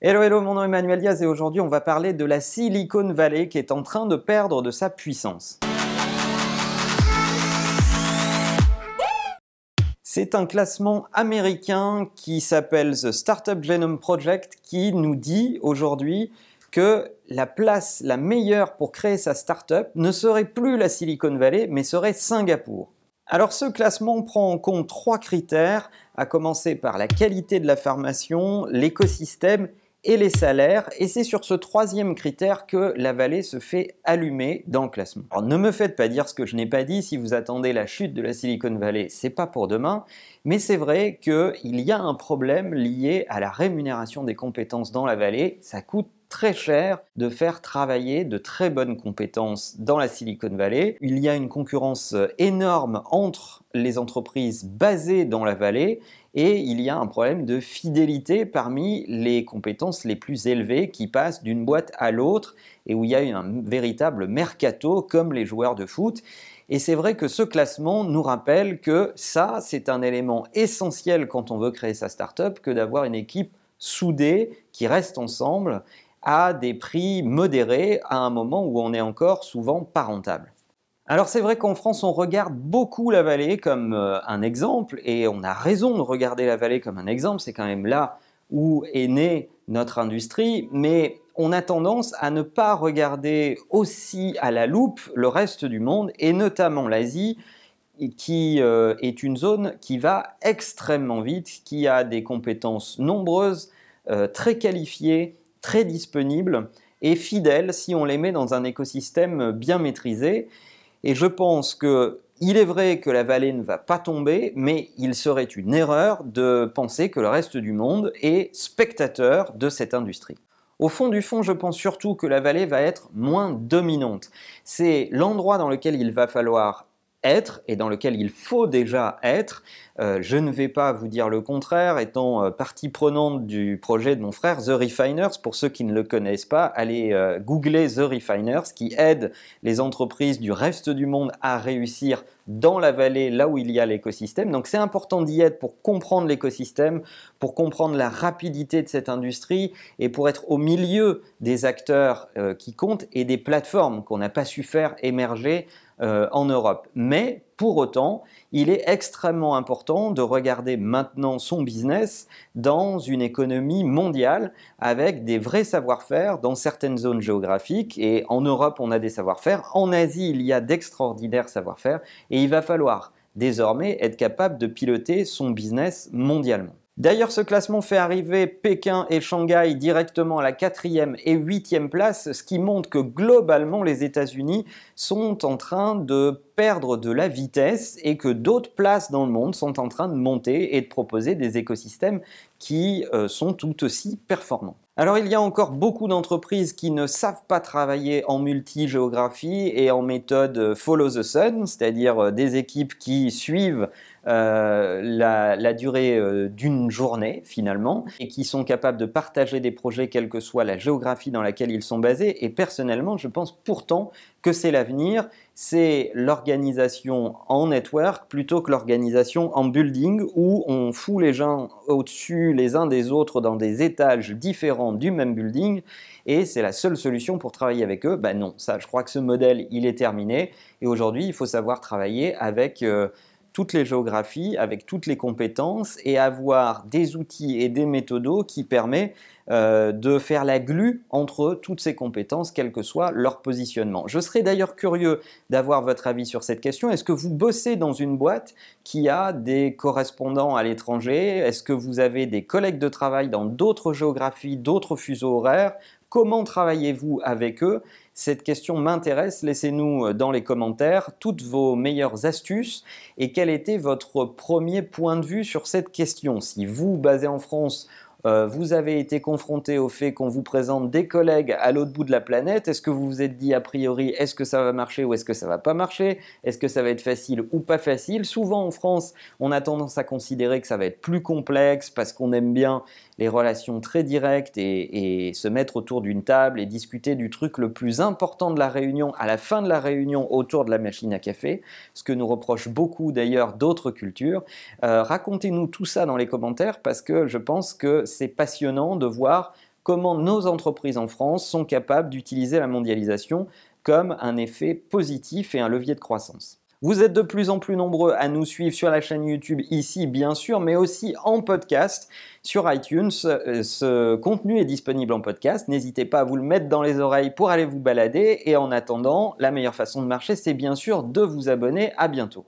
Hello, hello, mon nom est Emmanuel Diaz et aujourd'hui on va parler de la Silicon Valley qui est en train de perdre de sa puissance. C'est un classement américain qui s'appelle The Startup Genome Project qui nous dit aujourd'hui que la place la meilleure pour créer sa startup ne serait plus la Silicon Valley mais serait Singapour. Alors ce classement prend en compte trois critères, à commencer par la qualité de la formation, l'écosystème et les salaires. Et c'est sur ce troisième critère que la vallée se fait allumer dans le classement. Alors ne me faites pas dire ce que je n'ai pas dit. Si vous attendez la chute de la Silicon Valley, c'est pas pour demain. Mais c'est vrai qu'il y a un problème lié à la rémunération des compétences dans la vallée. Ça coûte très cher de faire travailler de très bonnes compétences dans la Silicon Valley. Il y a une concurrence énorme entre les entreprises basées dans la vallée et il y a un problème de fidélité parmi les compétences les plus élevées qui passent d'une boîte à l'autre et où il y a un véritable mercato comme les joueurs de foot. Et c'est vrai que ce classement nous rappelle que ça, c'est un élément essentiel quand on veut créer sa startup, que d'avoir une équipe soudée qui reste ensemble à des prix modérés à un moment où on est encore souvent pas rentable. Alors c'est vrai qu'en France, on regarde beaucoup la vallée comme euh, un exemple, et on a raison de regarder la vallée comme un exemple, c'est quand même là où est née notre industrie, mais on a tendance à ne pas regarder aussi à la loupe le reste du monde, et notamment l'Asie, qui euh, est une zone qui va extrêmement vite, qui a des compétences nombreuses, euh, très qualifiées, très disponibles et fidèles si on les met dans un écosystème bien maîtrisé. Et je pense que il est vrai que la vallée ne va pas tomber, mais il serait une erreur de penser que le reste du monde est spectateur de cette industrie. Au fond du fond, je pense surtout que la vallée va être moins dominante. C'est l'endroit dans lequel il va falloir être et dans lequel il faut déjà être. Euh, je ne vais pas vous dire le contraire, étant euh, partie prenante du projet de mon frère The Refiners. Pour ceux qui ne le connaissent pas, allez euh, googler The Refiners qui aide les entreprises du reste du monde à réussir dans la vallée, là où il y a l'écosystème. Donc c'est important d'y être pour comprendre l'écosystème, pour comprendre la rapidité de cette industrie et pour être au milieu des acteurs qui comptent et des plateformes qu'on n'a pas su faire émerger euh, en Europe. Mais pour autant, il est extrêmement important de regarder maintenant son business dans une économie mondiale avec des vrais savoir-faire dans certaines zones géographiques. Et en Europe, on a des savoir-faire. En Asie, il y a d'extraordinaires savoir-faire. Et il va falloir désormais être capable de piloter son business mondialement. D'ailleurs, ce classement fait arriver Pékin et Shanghai directement à la quatrième et huitième place, ce qui montre que globalement les États-Unis sont en train de perdre de la vitesse et que d'autres places dans le monde sont en train de monter et de proposer des écosystèmes qui euh, sont tout aussi performants. Alors il y a encore beaucoup d'entreprises qui ne savent pas travailler en multi-géographie et en méthode follow the sun, c'est-à-dire euh, des équipes qui suivent euh, la, durée euh, d'une journée finalement et qui sont capables de partager des projets quelle que soit la géographie dans laquelle ils sont basés. Et personnellement, je pense pourtant que c'est l'avenir, c'est l'organisation en network plutôt que l'organisation en building où on fout les gens au-dessus les uns des autres dans des étages différents du même building et c'est la seule solution pour travailler avec eux. Ben non, ça, je crois que ce modèle, il est terminé et aujourd'hui, il faut savoir travailler avec euh, toutes les géographies, avec toutes les compétences et avoir des outils et des méthodos qui permettent euh, de faire la glue entre toutes ces compétences, quel que soit leur positionnement. Je serais d'ailleurs curieux d'avoir votre avis sur cette question. Est-ce que vous bossez dans une boîte qui a des correspondants à l'étranger? Est-ce que vous avez des collègues de travail dans d'autres géographies, d'autres fuseaux horaires? Comment travaillez-vous avec eux? Cette question m'intéresse. Laissez-nous euh, dans les commentaires toutes vos meilleures astuces et quel était votre premier point de vue sur cette question. Si vous, basé en France, euh, vous avez été confronté au fait qu'on vous présente des collègues à l'autre bout de la planète. Est-ce que vous vous êtes dit a priori est-ce que ça va marcher ou est-ce que ça va pas marcher? Est-ce que ça va être facile ou pas facile? Souvent en France, on a tendance à considérer que ça va être plus complexe parce qu'on aime bien les relations très directes et, se mettre autour d'une table et discuter du truc le plus important de la réunion à la fin de la réunion autour de la machine à café, ce que nous reprochent beaucoup d'ailleurs d'autres cultures. Euh, racontez-nous tout ça dans les commentaires parce que je pense que c'est passionnant de voir comment nos entreprises en France sont capables d'utiliser la mondialisation comme un effet positif et un levier de croissance. Vous êtes de plus en plus nombreux à nous suivre sur la chaîne YouTube ici bien sûr, mais aussi en podcast sur iTunes. Euh, ce contenu est disponible en podcast. N'hésitez pas à vous le mettre dans les oreilles pour aller vous balader. Et en attendant, la meilleure façon de marcher, c'est bien sûr de vous abonner. À bientôt.